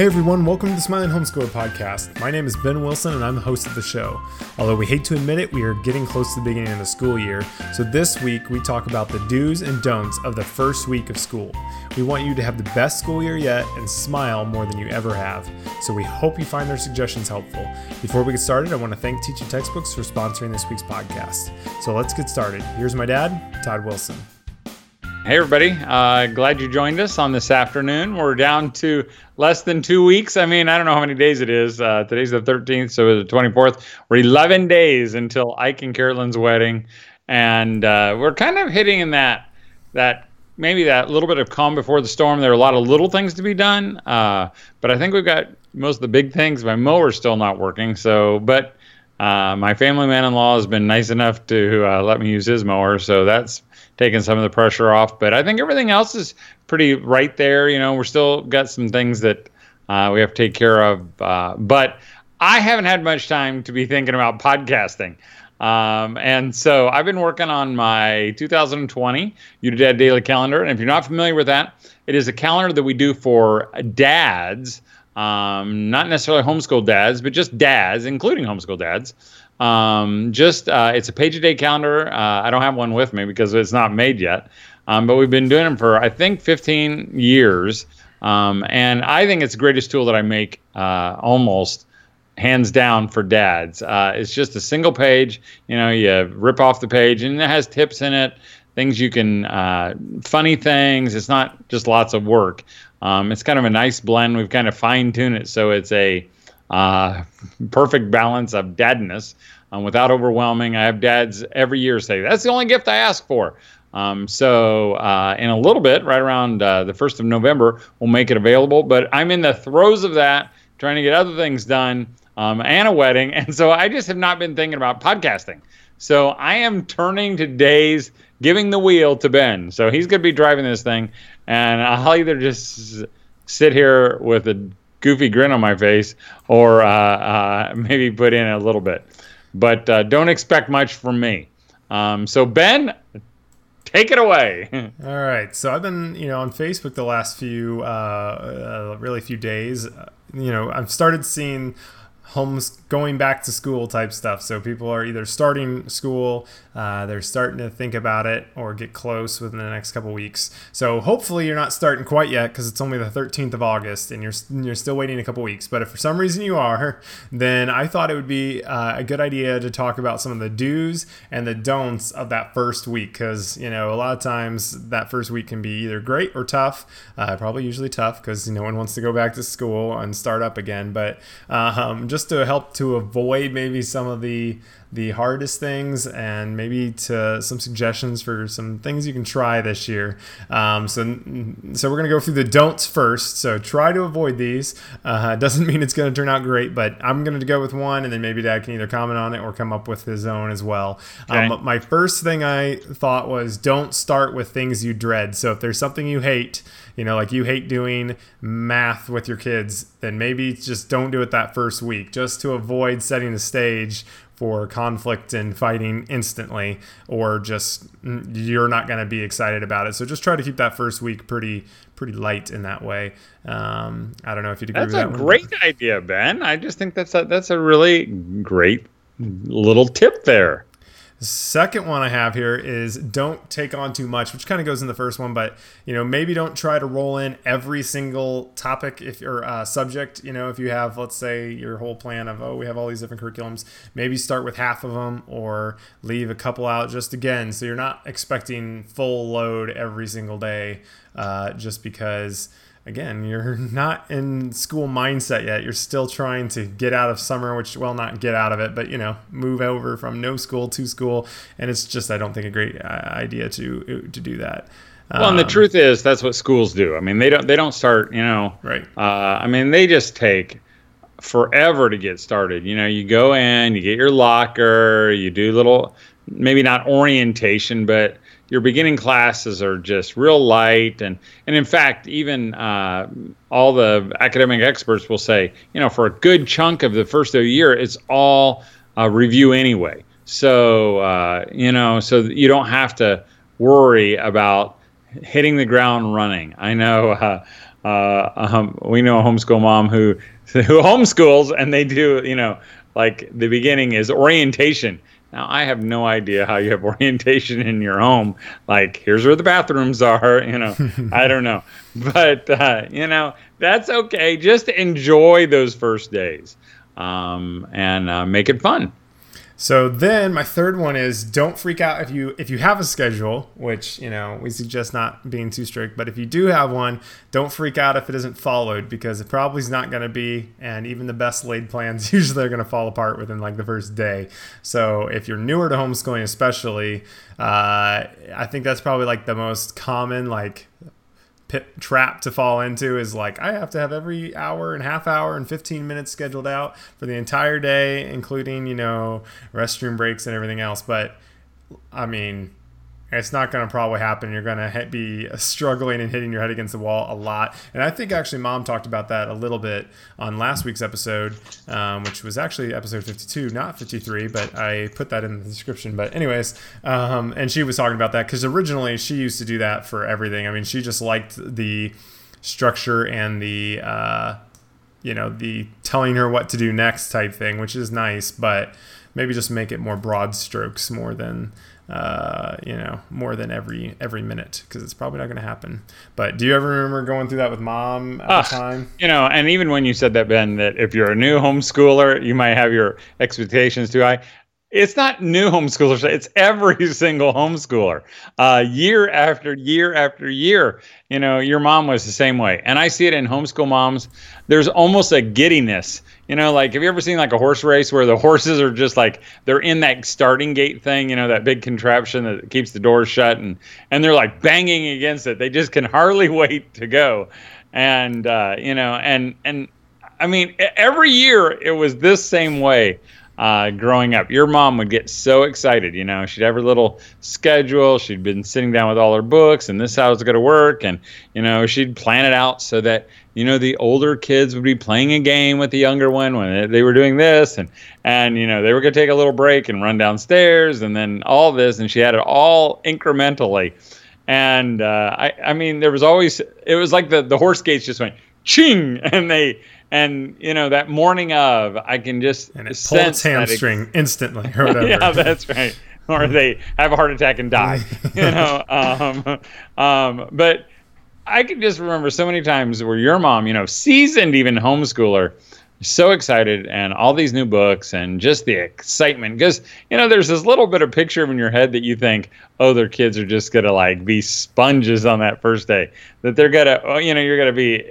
Hey everyone, welcome to the Smiling Homeschooler podcast. My name is Ben Wilson and I'm the host of the show. Although we hate to admit it, we are getting close to the beginning of the school year. So this week we talk about the do's and don'ts of the first week of school. We want you to have the best school year yet and smile more than you ever have. So we hope you find our suggestions helpful. Before we get started, I want to thank Teaching Textbooks for sponsoring this week's podcast. So let's get started. Here's my dad, Todd Wilson. Hey, everybody. Uh, glad you joined us on this afternoon. We're down to less than two weeks. I mean, I don't know how many days it is. Uh, today's the 13th, so the 24th. We're 11 days until Ike and Carolyn's wedding. And uh, we're kind of hitting in that, that maybe that little bit of calm before the storm. There are a lot of little things to be done. Uh, but I think we've got most of the big things. My mower's still not working. So, but uh, my family man in law has been nice enough to uh, let me use his mower. So that's taken some of the pressure off. But I think everything else is pretty right there. You know, we're still got some things that uh, we have to take care of. Uh, but I haven't had much time to be thinking about podcasting. Um, and so I've been working on my 2020 UDAD daily calendar. And if you're not familiar with that, it is a calendar that we do for dads, um, not necessarily homeschool dads, but just dads, including homeschool dads. Um, just uh, it's a page a day calendar. Uh, I don't have one with me because it's not made yet. Um, but we've been doing them for I think 15 years, um, and I think it's the greatest tool that I make uh, almost hands down for dads. Uh, it's just a single page. You know, you rip off the page, and it has tips in it, things you can, uh, funny things. It's not just lots of work. Um, it's kind of a nice blend. We've kind of fine tuned it so it's a uh, perfect balance of dadness um, without overwhelming. I have dads every year say, that's the only gift I ask for. Um, so uh, in a little bit, right around uh, the 1st of November, we'll make it available. But I'm in the throes of that, trying to get other things done um, and a wedding. And so I just have not been thinking about podcasting. So I am turning today's giving the wheel to Ben. So he's going to be driving this thing. And I'll either just sit here with a goofy grin on my face or uh, uh, maybe put in a little bit. But uh, don't expect much from me. Um, so, Ben, take it away. All right. So I've been, you know, on Facebook the last few, uh, uh, really few days. you know, I've started seeing homes going back to school type stuff. So people are either starting school, uh, they're starting to think about it, or get close within the next couple weeks. So hopefully you're not starting quite yet because it's only the 13th of August and you're you're still waiting a couple weeks. But if for some reason you are, then I thought it would be uh, a good idea to talk about some of the do's and the don'ts of that first week because you know a lot of times that first week can be either great or tough. Uh, probably usually tough because no one wants to go back to school and start up again. But um, just to help to avoid maybe some of the the hardest things and maybe to some suggestions for some things you can try this year. Um, so, so we're gonna go through the don'ts first. So try to avoid these. Uh, doesn't mean it's gonna turn out great, but I'm gonna go with one, and then maybe Dad can either comment on it or come up with his own as well. Okay. Um, my first thing I thought was don't start with things you dread. So if there's something you hate, you know, like you hate doing math with your kids, then maybe just don't do it that first week, just to avoid setting the stage for conflict and fighting instantly, or just mm, you're not going to be excited about it. So just try to keep that first week pretty pretty light in that way. Um, I don't know if you'd agree that's with that. That's a great idea, Ben. I just think that's a, that's a really great little tip there. Second one I have here is don't take on too much, which kind of goes in the first one, but you know maybe don't try to roll in every single topic if or uh, subject. You know if you have let's say your whole plan of oh we have all these different curriculums, maybe start with half of them or leave a couple out just again so you're not expecting full load every single day uh, just because again, you're not in school mindset yet. You're still trying to get out of summer, which, well, not get out of it, but, you know, move over from no school to school. And it's just, I don't think, a great uh, idea to to do that. Well, and the um, truth is, that's what schools do. I mean, they don't they don't start, you know. Right. Uh, I mean, they just take forever to get started. You know, you go in, you get your locker, you do little, maybe not orientation, but your beginning classes are just real light. And and in fact even uh, all the academic experts will say you know for a good chunk of the first of the year it's all uh, review anyway. So uh, you know so you don't have to worry about hitting the ground running. I know uh, uh, um, we know a homeschool mom who who homeschools and they do you know like the beginning is orientation. Now I have no idea how you have orientation in your home. Like here's where the bathrooms are. You know I don't know, but uh, you know that's okay. Just enjoy those first days um, and uh, make it fun. So then my third one is don't freak out if you if you have a schedule, which you know we suggest not being too strict. But if you do have one, don't freak out if it isn't followed because it probably is not going to be. And even the best laid plans usually are going to fall apart within like the first day. So if you're newer to homeschooling, especially, uh, I think that's probably like the most common like pit trap to fall into is like I have to have every hour and half hour and 15 minutes scheduled out for the entire day, including, you know, restroom breaks and everything else. But I mean, it's not going to probably happen. You're going to be struggling and hitting your head against the wall a lot. And I think actually mom talked about that a little bit on last week's episode, um, which was actually episode 52, not 53, but I put that in the description. But, anyways, um, and she was talking about that because originally she used to do that for everything. I mean, she just liked the structure and the, uh, you know, the telling her what to do next type thing, which is nice, but maybe just make it more broad strokes more than uh, you know, more than every every minute because it's probably not going to happen. But do you ever remember going through that with mom at uh, the time? You know, and even when you said that, Ben, that if you're a new homeschooler, you might have your expectations too high. It's not new homeschoolers; it's every single homeschooler, uh, year after year after year. You know, your mom was the same way, and I see it in homeschool moms. There's almost a giddiness you know, like have you ever seen like a horse race where the horses are just like they're in that starting gate thing, you know, that big contraption that keeps the doors shut and and they're like banging against it. They just can hardly wait to go. And uh, you know, and and I mean, every year it was this same way. Uh, growing up, your mom would get so excited. You know, she'd have her little schedule. She'd been sitting down with all her books, and this how it's going to work. And you know, she'd plan it out so that you know the older kids would be playing a game with the younger one when they were doing this and and you know they were going to take a little break and run downstairs and then all this and she had it all incrementally and uh, I I mean there was always it was like the the horse gates just went ching and they and you know that morning of I can just and it pulled its hamstring it, instantly or whatever. yeah, that's right. Or they have a heart attack and die. you know, um, um, but I can just remember so many times where your mom, you know, seasoned even homeschooler, so excited and all these new books and just the excitement because you know there's this little bit of picture in your head that you think oh their kids are just gonna like be sponges on that first day that they're gonna oh, you know you're gonna be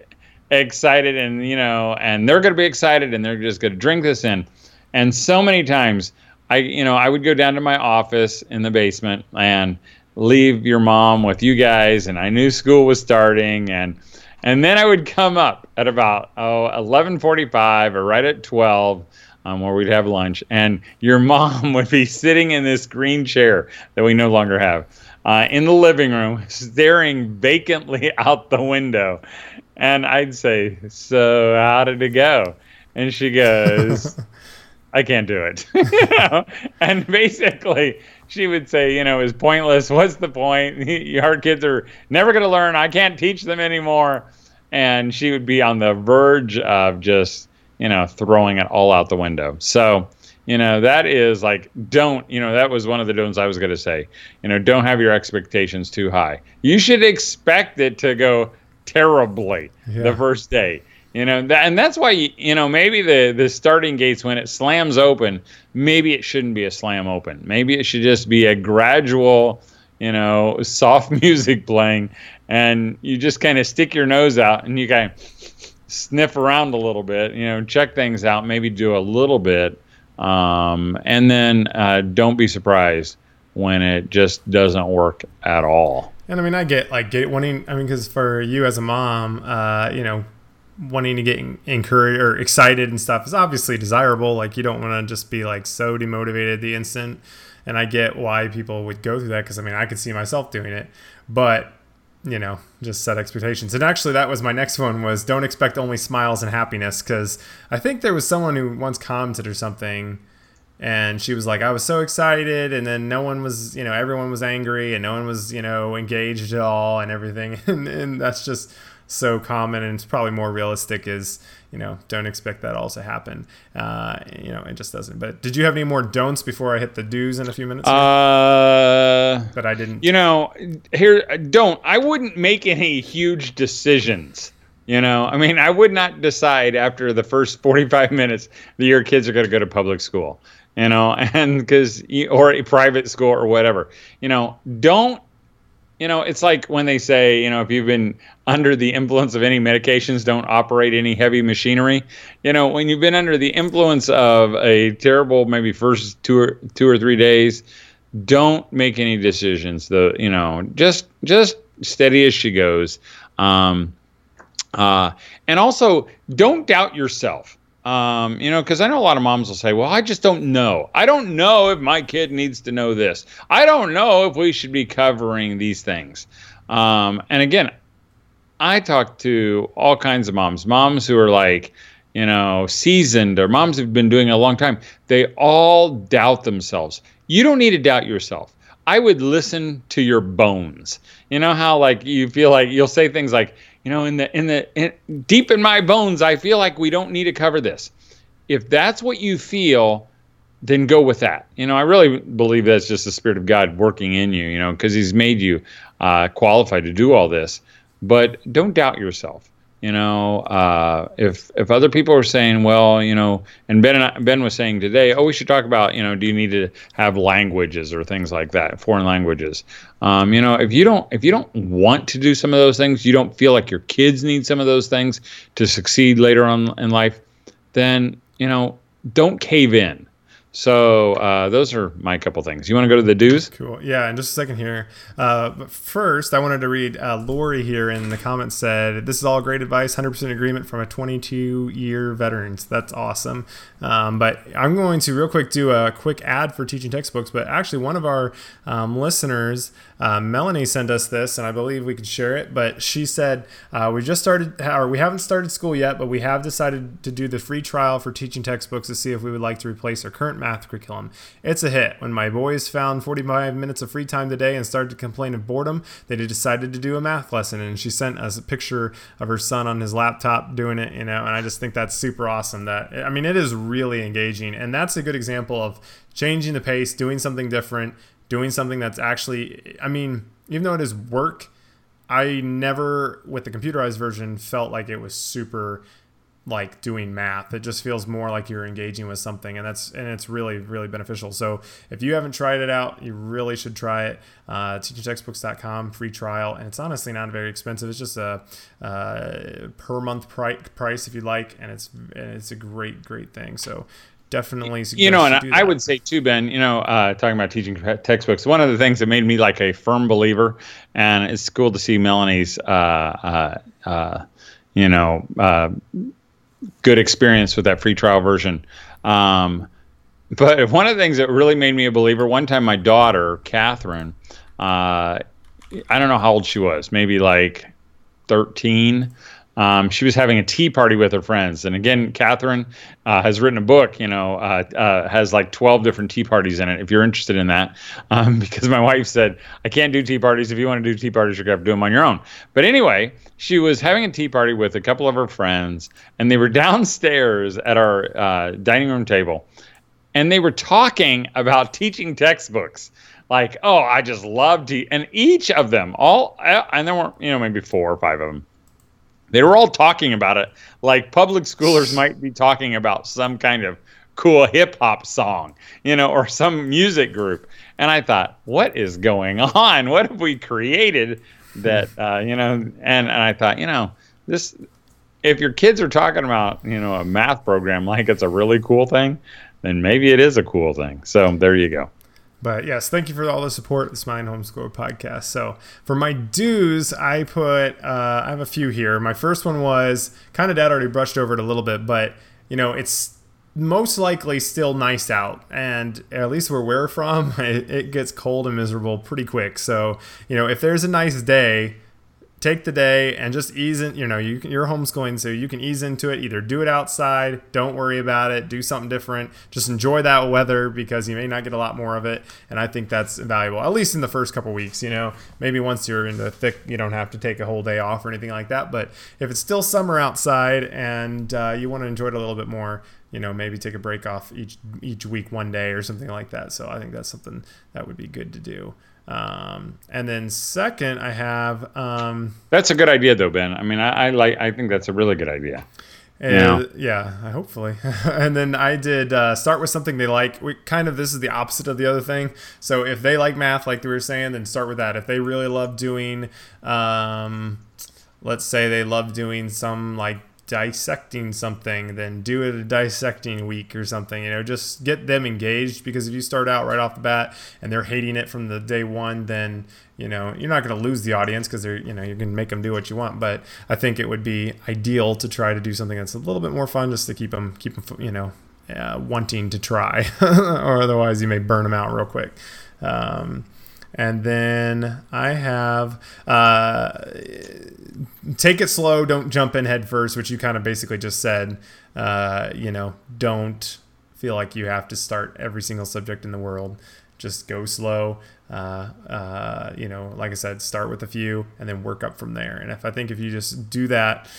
excited and you know and they're gonna be excited and they're just gonna drink this in. And so many times i you know i would go down to my office in the basement and leave your mom with you guys and I knew school was starting and and then I would come up at about oh 11:45 or right at 12 um, where we'd have lunch and your mom would be sitting in this green chair that we no longer have uh, in the living room staring vacantly out the window and I'd say so how did it go and she goes I can't do it. you know? And basically, she would say, you know, is pointless. What's the point? Your kids are never going to learn. I can't teach them anymore. And she would be on the verge of just, you know, throwing it all out the window. So, you know, that is like, don't, you know, that was one of the don'ts I was going to say. You know, don't have your expectations too high. You should expect it to go terribly yeah. the first day you know, that, and that's why you know maybe the the starting gates when it slams open, maybe it shouldn't be a slam open. Maybe it should just be a gradual, you know, soft music playing, and you just kind of stick your nose out and you kind of sniff around a little bit, you know, check things out, maybe do a little bit, um, and then uh, don't be surprised when it just doesn't work at all. And I mean, I get like get wanting. I mean, because for you as a mom, uh, you know, wanting to get encouraged or excited and stuff is obviously desirable. Like you don't want to just be like so demotivated the instant. And I get why people would go through that because I mean I could see myself doing it, but you know just set expectations. And actually that was my next one was don't expect only smiles and happiness because I think there was someone who once commented or something. And she was like, I was so excited, and then no one was, you know, everyone was angry, and no one was, you know, engaged at all, and everything. And, and that's just so common and it's probably more realistic is you know don't expect that all to happen uh, you know it just doesn't. But did you have any more don'ts before i hit the do's in a few minutes? Uh but i didn't. you know here don't. I wouldn't make any huge decisions you know i mean i would not decide after the first 45 minutes that your kids are going to go to public school you know and because or a private school or whatever you know don't you know, it's like when they say, you know, if you've been under the influence of any medications, don't operate any heavy machinery. You know, when you've been under the influence of a terrible, maybe first two or two or three days, don't make any decisions. The you know, just just steady as she goes. Um, uh, and also, don't doubt yourself. Um, you know, because I know a lot of moms will say, well, I just don't know. I don't know if my kid needs to know this. I don't know if we should be covering these things. Um, and again, I talk to all kinds of moms, moms who are like, you know, seasoned or moms who've been doing it a long time. They all doubt themselves. You don't need to doubt yourself. I would listen to your bones. You know how like you feel like you'll say things like, you know, in the in the in, deep in my bones, I feel like we don't need to cover this. If that's what you feel, then go with that. You know, I really believe that's just the spirit of God working in you. You know, because He's made you uh, qualified to do all this. But don't doubt yourself. You know, uh, if if other people are saying, well, you know, and Ben and I, Ben was saying today, oh, we should talk about, you know, do you need to have languages or things like that, foreign languages? Um, you know, if you don't if you don't want to do some of those things, you don't feel like your kids need some of those things to succeed later on in life, then you know, don't cave in. So uh, those are my couple things. You want to go to the do's? Cool. Yeah, in just a second here. Uh, but first, I wanted to read uh, Lori here in the comments said, "This is all great advice. 100% agreement from a 22 year veteran. So that's awesome." Um, but I'm going to real quick do a quick ad for teaching textbooks. But actually, one of our um, listeners, uh, Melanie, sent us this, and I believe we could share it. But she said, uh, "We just started, or we haven't started school yet, but we have decided to do the free trial for teaching textbooks to see if we would like to replace our current math curriculum. It's a hit. When my boys found 45 minutes of free time today and started to complain of boredom, they decided to do a math lesson. And she sent us a picture of her son on his laptop doing it, you know, and I just think that's super awesome. That, I mean, it is really engaging. And that's a good example of changing the pace, doing something different, doing something that's actually, I mean, even though it is work, I never, with the computerized version, felt like it was super like doing math. It just feels more like you're engaging with something, and that's and it's really really beneficial. So if you haven't tried it out, you really should try it. Uh, teachingtextbooks.com free trial, and it's honestly not very expensive. It's just a uh, per month pri- price if you like, and it's and it's a great great thing. So definitely you know and I, would say too ben you know uh, talking about teaching textbooks one of the things that made me like a firm believer and it's cool to see melanie's uh, uh, uh you know uh, good experience with that free trial version. Um, but one of the things that really made me a believer, one time my daughter, Catherine, uh, I don't know how old she was, maybe like 13 um, she was having a tea party with her friends. And again, Catherine uh, has written a book, you know, uh, uh, has like 12 different tea parties in it, if you're interested in that. Um, because my wife said, I can't do tea parties. If you want to do tea parties, you're going to have to do them on your own. But anyway, she was having a tea party with a couple of her friends, and they were downstairs at our uh, dining room table. And they were talking about teaching textbooks like, oh, I just love tea. And each of them, all, and there were, you know, maybe four or five of them, they were all talking about it like public schoolers might be talking about some kind of cool hip hop song, you know, or some music group. And I thought, what is going on? What have we created that, uh, you know, and, and I thought, you know, this, if your kids are talking about, you know, a math program like it's a really cool thing, then maybe it is a cool thing. So there you go. But yes, thank you for all the support. the Smiling Homeschooler podcast. So for my do's, I put uh, I have a few here. My first one was kind of dad already brushed over it a little bit, but you know it's most likely still nice out, and at least where we're from, it, it gets cold and miserable pretty quick. So you know if there's a nice day take the day and just ease in you know you can, you're homeschooling so you can ease into it. Either do it outside don't worry about it do something different. Just enjoy that weather because you may not get a lot more of it. And i think that's valuable at least in the first couple weeks you know. Maybe once you're in the thick you don't have to take a whole day off or anything like that. But if it's still summer outside and uh, you want to enjoy it a little bit more you know maybe take a break off each each week one day or something like that. So i think that's something that would be good to do um, and then second, I have. Um, that's a good idea, though, Ben. I mean, I, I like. I think that's a really good idea. And, yeah, hopefully. and then I did uh, start with something they like. We kind of this is the opposite of the other thing. So if they like math, like we were saying, then start with that. If they really love doing, um, let's say they love doing some like dissecting something, then do it a dissecting week or something. You know, just get them engaged because if you start out right off the bat and they're hating it from the day one, then you know you're not going to lose the audience because they're you know you can make them do what you want. But I think it would be ideal to try to do something that's a little bit more fun, just to keep them keep them you know uh, wanting to try, or otherwise you may burn them out real quick. Um, and then I have uh, take it slow, don't jump in head first, which you kind of basically just said. Uh, you know, don't feel like you have to start every single subject in the world. Just go slow. Uh, uh, you know, like I said, start with a few and then work up from there. And if I think if you just do that,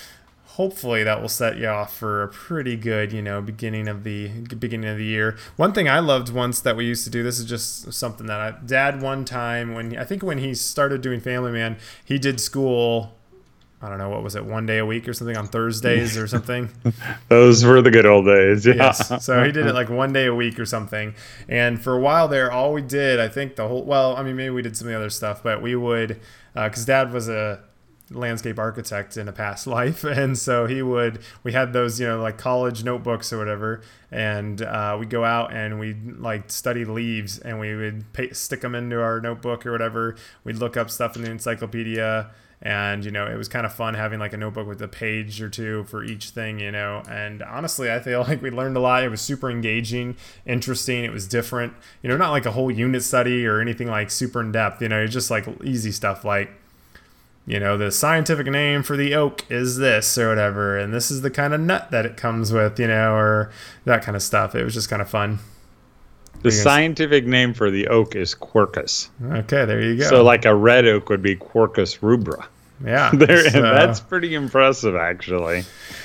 hopefully that will set you off for a pretty good, you know, beginning of the beginning of the year. One thing I loved once that we used to do. This is just something that I, Dad one time when I think when he started doing Family Man, he did school. I don't know what was it, one day a week or something on Thursdays or something. Those were the good old days. Yeah. Yes. So he did it like one day a week or something. And for a while there, all we did, I think the whole well, I mean maybe we did some of the other stuff, but we would because uh, Dad was a landscape architect in a past life. And so he would we had those you know like college notebooks or whatever. And uh, we'd go out and we'd like study leaves and we would pay, stick them into our notebook or whatever. We'd look up stuff in the encyclopedia and you know it was kind of fun having like a notebook with a page or two for each thing you know. And honestly i feel like we learned a lot. It was super engaging interesting. It was different you know not like a whole unit study or anything like super in depth you know it's just like easy stuff like you know, the scientific name for the oak is this or whatever, and this is the kind of nut that it comes with, you know, or that kind of stuff. It was just kind of fun. The scientific name for the oak is Quercus. Okay, there you go. So, like a red oak would be Quercus rubra. Yeah, there, so. that's pretty impressive, actually.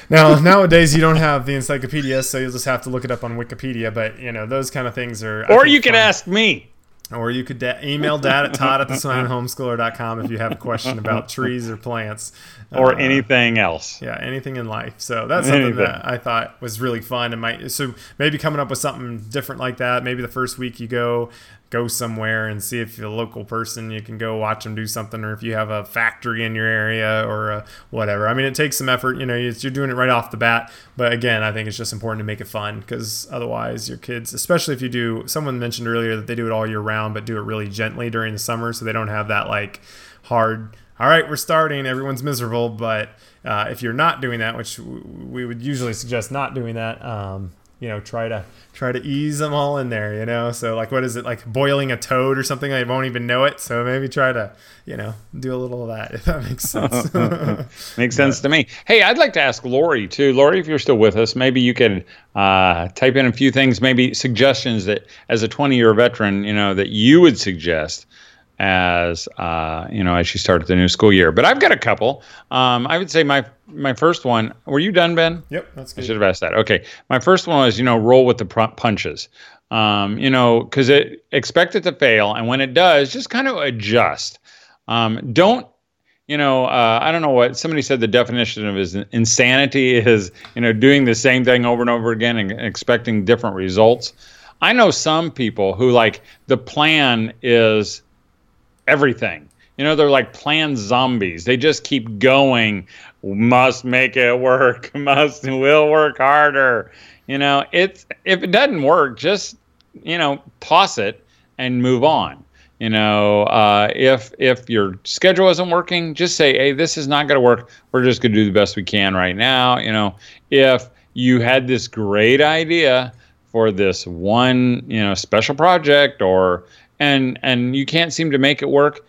Now, nowadays you don't have the encyclopedia, so you'll just have to look it up on Wikipedia. But you know, those kind of things are. Or you can fun. ask me. Or you could da- email dad at todd at the homeschooler.com if you have a question about trees or plants. Or uh, anything else. Yeah, anything in life. So that's something anything. that I thought was really fun. And might so maybe coming up with something different like that. Maybe the first week you go go somewhere and see if you're a local person you can go watch them do something or if you have a factory in your area or whatever. I mean it takes some effort you know you're doing it right off the bat but again i think it's just important to make it fun because otherwise your kids especially if you do someone mentioned earlier that they do it all year round but do it really gently during the summer so they don't have that like hard all right we're starting everyone's miserable but uh, if you're not doing that which we would usually suggest not doing that um, you know try to try to ease them all in there you know? So like what is it like boiling a toad or something? I won't even know it. So maybe try to you know do a little of that if that makes sense. Makes sense to me. Hey i'd like to ask lori too. Lori if you're still with us maybe you could uh, type in a few things maybe suggestions that as a 20 year veteran you know that you would suggest as uh, you know as she started the new school year. But I've got a couple. Um, I would say my my first one. Were you done, Ben? Yep, that's good. I should have asked that. Okay, my first one was you know roll with the punches. Um, you know, because it expect it to fail, and when it does, just kind of adjust. Um, don't you know, uh, I don't know what somebody said. The definition of is insanity is you know doing the same thing over and over again and expecting different results. I know some people who like the plan is everything. You know, they're like planned zombies. They just keep going. Must make it work. Must will work harder. You know, it's if it doesn't work, just you know, toss it and move on. You know, uh, if if your schedule isn't working, just say, "Hey, this is not going to work. We're just going to do the best we can right now." You know, if you had this great idea for this one, you know, special project or and and you can't seem to make it work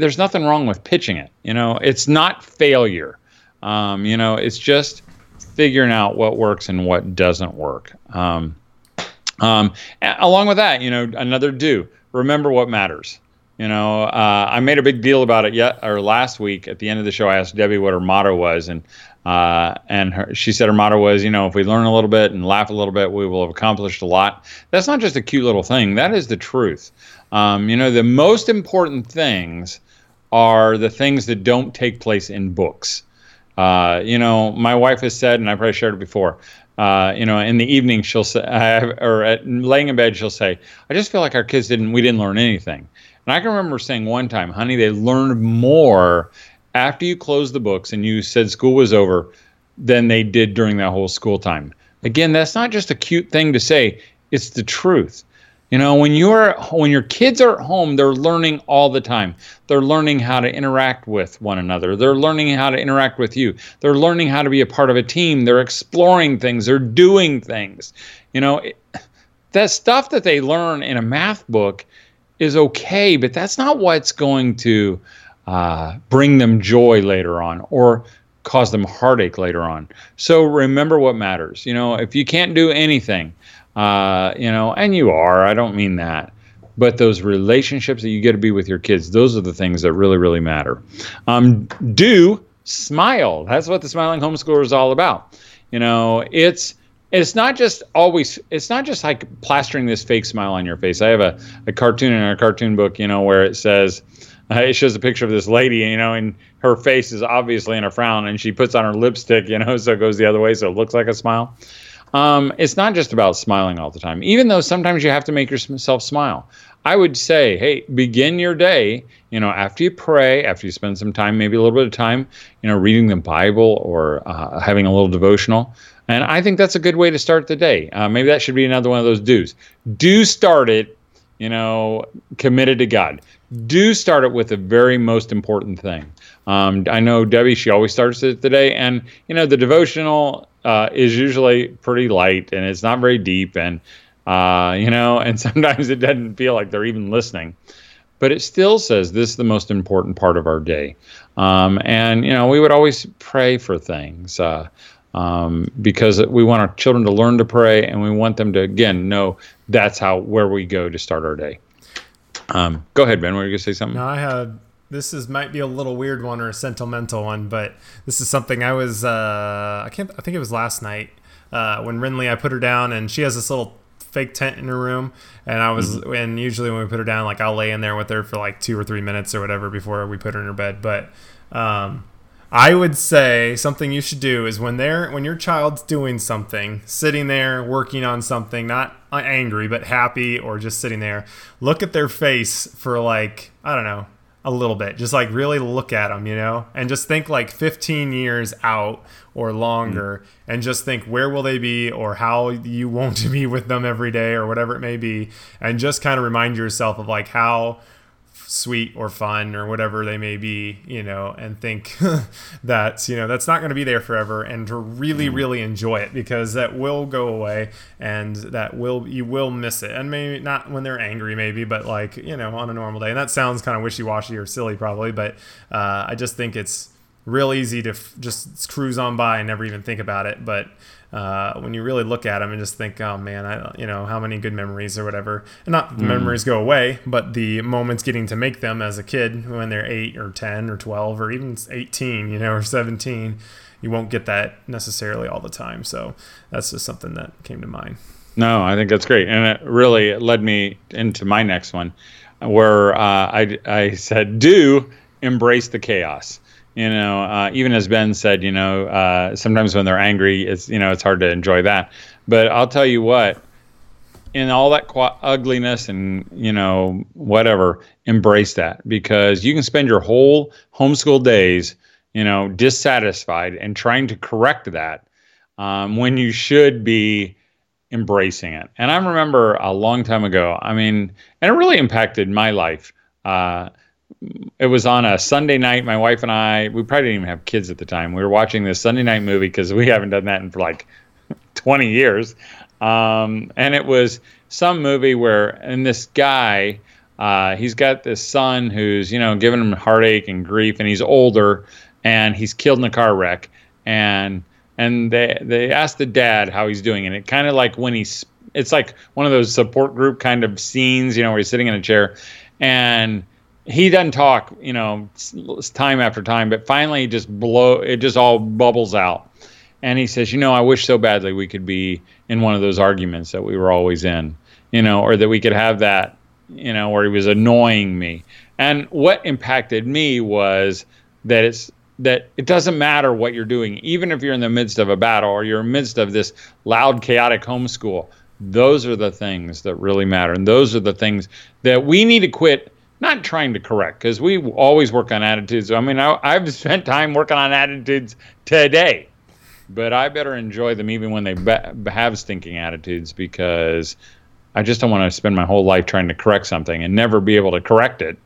there's nothing wrong with pitching it. You know, it's not failure. Um, you know, it's just figuring out what works and what doesn't work. Um, um, along with that, you know, another do remember what matters. You know, uh, I made a big deal about it yet or last week at the end of the show. I asked Debbie what her motto was, and uh, and her, she said her motto was, you know, if we learn a little bit and laugh a little bit, we will have accomplished a lot. That's not just a cute little thing. That is the truth. Um, you know, the most important things are the things that don't take place in books. Uh, you know, my wife has said, and I probably shared it before. Uh, you know, in the evening she'll say, or at, laying in bed she'll say, "I just feel like our kids didn't, we didn't learn anything." And I can remember saying one time, "Honey, they learned more after you closed the books and you said school was over than they did during that whole school time." Again, that's not just a cute thing to say; it's the truth. You know, when you're when your kids are at home, they're learning all the time. They're learning how to interact with one another. They're learning how to interact with you. They're learning how to be a part of a team. They're exploring things. They're doing things. You know, it, that stuff that they learn in a math book is okay, but that's not what's going to uh, bring them joy later on or cause them heartache later on. So remember what matters. You know, if you can't do anything, uh, you know, and you are. I don't mean that. But those relationships that you get to be with your kids, those are the things that really, really matter. Um, do smile. That's what the smiling homeschooler is all about. You know, it's it's not just always it's not just like plastering this fake smile on your face. I have a, a cartoon in our cartoon book, you know, where it says uh, it shows a picture of this lady, you know, and her face is obviously in a frown, and she puts on her lipstick, you know, so it goes the other way, so it looks like a smile. Um, it's not just about smiling all the time, even though sometimes you have to make yourself smile. I would say, hey, begin your day, you know, after you pray, after you spend some time, maybe a little bit of time, you know, reading the Bible or uh, having a little devotional. And I think that's a good way to start the day. Uh, maybe that should be another one of those do's. Do start it, you know, committed to God. Do start it with the very most important thing. Um, I know Debbie, she always starts it today. And, you know, the devotional uh, is usually pretty light and it's not very deep. And, uh, you know, and sometimes it doesn't feel like they're even listening. But it still says this is the most important part of our day. Um, and, you know, we would always pray for things. Uh, um, because we want our children to learn to pray and we want them to again know that's how where we go to start our day um, go ahead ben were you going to say something no i had this is might be a little weird one or a sentimental one, but this is something I was uh, I can't I think it was last night uh, when Rinley I put her down and she has this little fake tent in her room and I was mm-hmm. and usually when we put her down like I'll lay in there with her for like two or three minutes or whatever before we put her in her bed, but um, I would say something you should do is when they're when your child's doing something, sitting there working on something, not angry but happy or just sitting there, look at their face for like I don't know a little bit. Just like really look at them, you know, and just think like 15 years out or longer, mm-hmm. and just think where will they be or how you want to be with them every day or whatever it may be, and just kind of remind yourself of like how sweet or fun or whatever they may be, you know, and think that, you know, that's not going to be there forever and to really, mm. really enjoy it because that will go away and that will, you will miss it. And maybe not when they're angry, maybe, but like, you know, on a normal day. And that sounds kind of wishy washy or silly probably, but uh, I just think it's real easy to f- just cruise on by and never even think about it. But, uh, when you really look at them and just think, oh man, I you know how many good memories or whatever. And not the mm. memories go away, but the moments getting to make them as a kid when they're eight or ten or twelve or even eighteen, you know, or seventeen, you won't get that necessarily all the time. So that's just something that came to mind. No, I think that's great, and it really led me into my next one, where uh, I I said, do embrace the chaos you know uh, even as ben said you know uh, sometimes when they're angry it's you know it's hard to enjoy that. But i'll tell you what in all that qu- ugliness and you know whatever embrace that. Because you can spend your whole homeschool days you know dissatisfied and trying to correct that um, when you should be embracing it. And i remember a long time ago i mean and it really impacted my life uh, it was on a Sunday night. My wife and I, we probably didn't even have kids at the time. We were watching this Sunday night movie because we haven't done that in for like 20 years. Um, and it was some movie where, and this guy, uh, he's got this son who's you know giving him heartache and grief, and he's older, and he's killed in a car wreck, and and they they asked the dad how he's doing, and it kind of like when he's it's like one of those support group kind of scenes, you know, where he's sitting in a chair, and he doesn't talk, you know, time after time, but finally just blow it just all bubbles out. And he says, "You know, I wish so badly we could be in one of those arguments that we were always in, you know, or that we could have that, you know, where he was annoying me." And what impacted me was that it's that it doesn't matter what you're doing, even if you're in the midst of a battle or you're in the midst of this loud, chaotic homeschool. Those are the things that really matter, and those are the things that we need to quit not trying to correct because we always work on attitudes. I mean, I, have spent time working on attitudes today, but I better enjoy them even when they be- have stinking attitudes because I just don't want to spend my whole life trying to correct something and never be able to correct it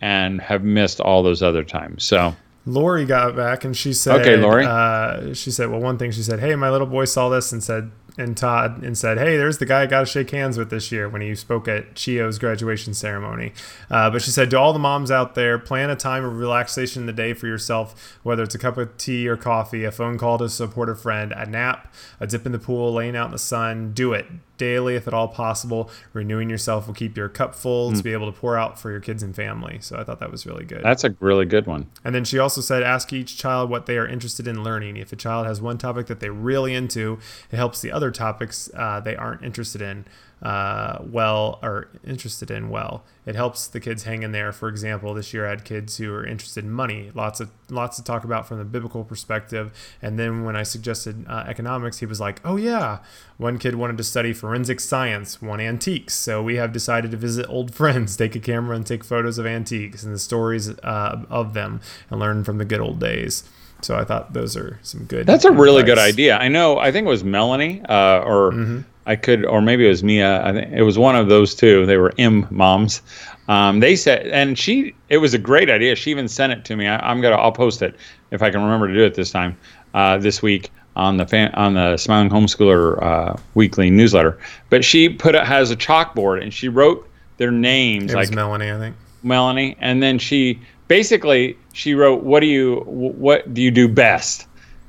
and have missed all those other times. So. Lori got back and she said, "Okay, Lori." Uh, she said, "Well, one thing she said, hey, my little boy saw this and said, and Todd and said, "Hey, there's the guy I got to shake hands with this year when he spoke at CHEO's graduation ceremony." Uh, but she said, "To all the moms out there, plan a time of relaxation in the day for yourself, whether it's a cup of tea or coffee, a phone call to support a friend, a nap, a dip in the pool, laying out in the sun. Do it daily if at all possible. Renewing yourself will keep your cup full mm. to be able to pour out for your kids and family. So I thought that was really good. That's a really good one. And then she also said, ask each child what they are interested in learning. If a child has one topic that they're really into, it helps the other topics uh, they aren't interested in uh, well or interested in well. It helps the kids hang in there. For example, this year I had kids who are interested in money, lots of lots to talk about from the biblical perspective. And then when I suggested uh, economics, he was like, "Oh yeah." One kid wanted to study forensic science, one antiques. So we have decided to visit old friends, take a camera, and take photos of antiques and the stories uh, of them, and learn from the good old days. So I thought those are some good. That's a really advice. good idea. I know. I think it was Melanie uh, or. Mm-hmm I could, or maybe it was Mia. I think it was one of those two. They were M moms. Um, they said, and she, it was a great idea. She even sent it to me. I, am gonna, I'll post it if I can remember to do it this time, uh, this week on the fan, on the Smiling Homeschooler uh, weekly newsletter. But she put it has a chalkboard and she wrote their names. It like Melanie, I think. Melanie, and then she basically she wrote, "What do you, what do you do best?"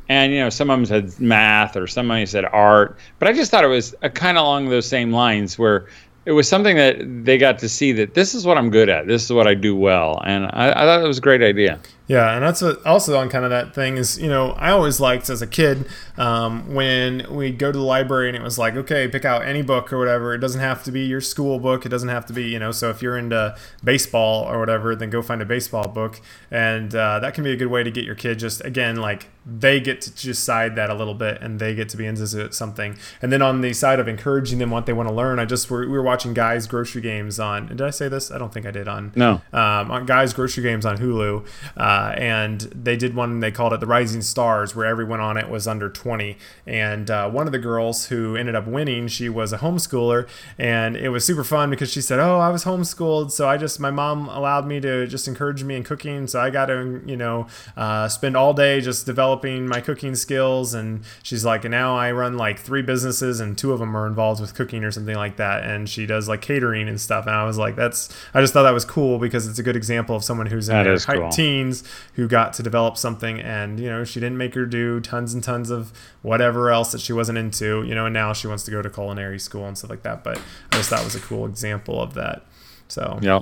And you know some of them said math or some of them said art but i just thought it was kind of along those same lines where it was something that they got to see that this is what i'm good at this is what i do well and i, I thought it was a great idea yeah, and that's also on kind of that thing is, you know, I always liked as a kid um, when we'd go to the library and it was like, okay, pick out any book or whatever. It doesn't have to be your school book. It doesn't have to be, you know, so if you're into baseball or whatever, then go find a baseball book. And uh, that can be a good way to get your kid just, again, like they get to decide that a little bit and they get to be into something. And then on the side of encouraging them what they want to learn, I just, we were watching Guy's Grocery Games on, did I say this? I don't think I did on, no, um, on Guy's Grocery Games on Hulu. Uh, and they did one they called it the Rising Stars, where everyone on it was under 20. And uh, one of the girls who ended up winning, she was a homeschooler, and it was super fun because she said, "Oh, I was homeschooled, so I just my mom allowed me to just encourage me in cooking, so I got to you know uh, spend all day just developing my cooking skills." And she's like, and now I run like three businesses, and two of them are involved with cooking or something like that. And she does like catering and stuff. And I was like, that's I just thought that was cool because it's a good example of someone who's in that their cool. teens who got to develop something and you know she didn't make her do tons and tons of whatever else that she wasn't into you know and now she wants to go to culinary school and stuff like that but i just thought was a cool example of that so yeah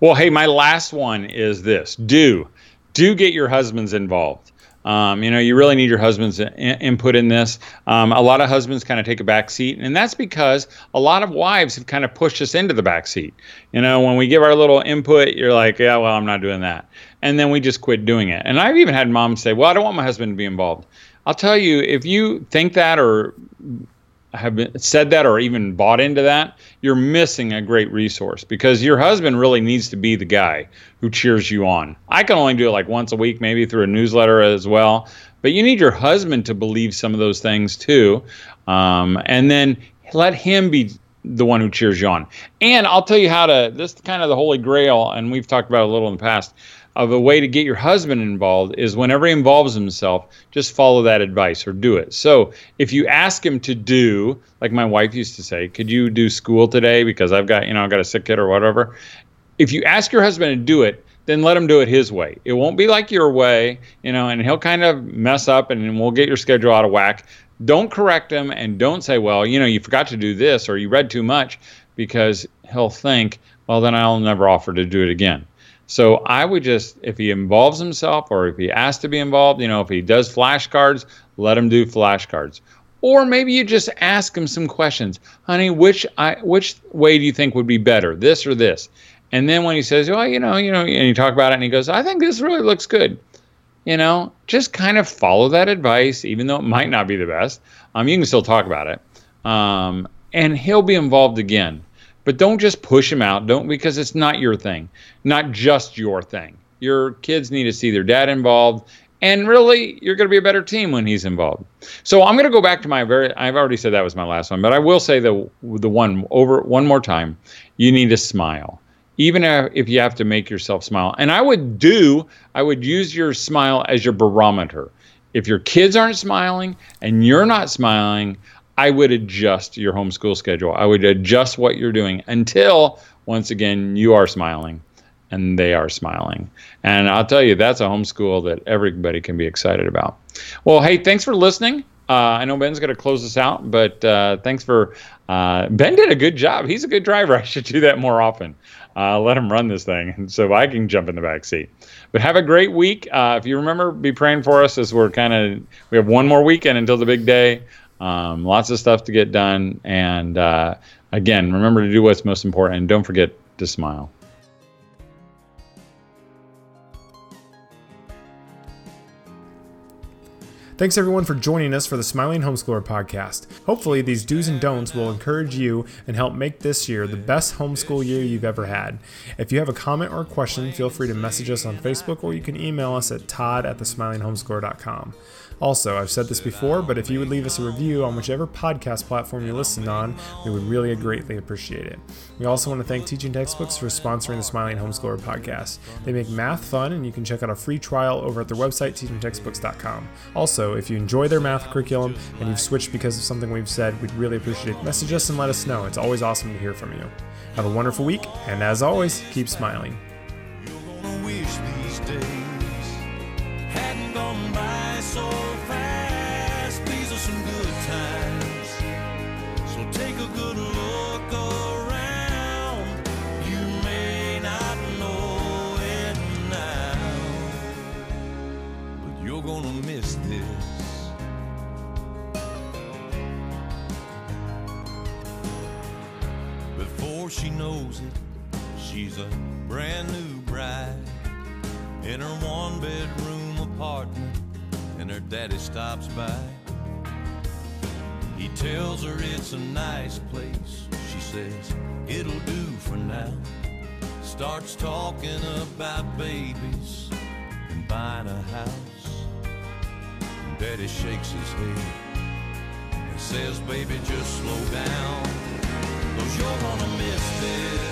well hey my last one is this do do get your husbands involved um, you know, you really need your husband's in- input in this. Um, a lot of husbands kind of take a back seat, and that's because a lot of wives have kind of pushed us into the back seat. You know, when we give our little input, you're like, yeah, well, I'm not doing that. And then we just quit doing it. And I've even had moms say, well, I don't want my husband to be involved. I'll tell you, if you think that or have been, said that or even bought into that, you're missing a great resource because your husband really needs to be the guy who cheers you on. I can only do it like once a week, maybe through a newsletter as well. But you need your husband to believe some of those things too. Um, and then let him be the one who cheers you on. And I'll tell you how to, this kind of the holy grail, and we've talked about a little in the past of a way to get your husband involved is whenever he involves himself, just follow that advice or do it. So if you ask him to do, like my wife used to say, could you do school today because I've got, you know, I've got a sick kid or whatever, if you ask your husband to do it, then let him do it his way. It won't be like your way, you know, and he'll kind of mess up and we'll get your schedule out of whack. Don't correct him and don't say, well, you know, you forgot to do this or you read too much because he'll think, well, then I'll never offer to do it again. So I would just, if he involves himself or if he asks to be involved, you know, if he does flashcards, let him do flashcards. Or maybe you just ask him some questions, honey. Which I, which way do you think would be better, this or this? And then when he says, well, you know, you know, and you talk about it, and he goes, I think this really looks good. You know, just kind of follow that advice, even though it might not be the best. Um, you can still talk about it, um, and he'll be involved again. But don't just push him out. Don't because it's not your thing, not just your thing. Your kids need to see their dad involved, and really, you're going to be a better team when he's involved. So I'm going to go back to my very. I've already said that was my last one, but I will say the the one over one more time. You need to smile even if you have to make yourself smile. And I would do, I would use your smile as your barometer. If your kids aren't smiling and you're not smiling, I would adjust your homeschool schedule. I would adjust what you're doing until, once again, you are smiling and they are smiling. And I'll tell you, that's a homeschool that everybody can be excited about. Well, hey, thanks for listening. Uh, I know Ben's going to close us out, but uh, thanks for. Uh, ben did a good job. He's a good driver. I should do that more often. Uh, let him run this thing so I can jump in the back seat. But have a great week. Uh, if you remember, be praying for us as we're kind of we have one more weekend until the big day. Um, lots of stuff to get done, and uh, again, remember to do what's most important, and don't forget to smile. Thanks everyone for joining us for the Smiling Homeschooler podcast. Hopefully, these do's and don'ts will encourage you and help make this year the best homeschool year you've ever had. If you have a comment or question, feel free to message us on Facebook or you can email us at todd at thesmilinghomeschooler.com. Also, I've said this before, but if you would leave us a review on whichever podcast platform you're listening on, we would really greatly appreciate it. We also want to thank Teaching Textbooks for sponsoring the Smiling Homeschooler podcast. They make math fun, and you can check out a free trial over at their website, teachingtextbooks.com. Also, if you enjoy their math curriculum and you've switched because of something we've said, we'd really appreciate it. Message us and let us know. It's always awesome to hear from you. Have a wonderful week, and as always, keep smiling. She stops by. He tells her it's a nice place. She says, it'll do for now. Starts talking about babies and buying a house. And Daddy shakes his head and says, baby, just slow down. Cause you're gonna miss this.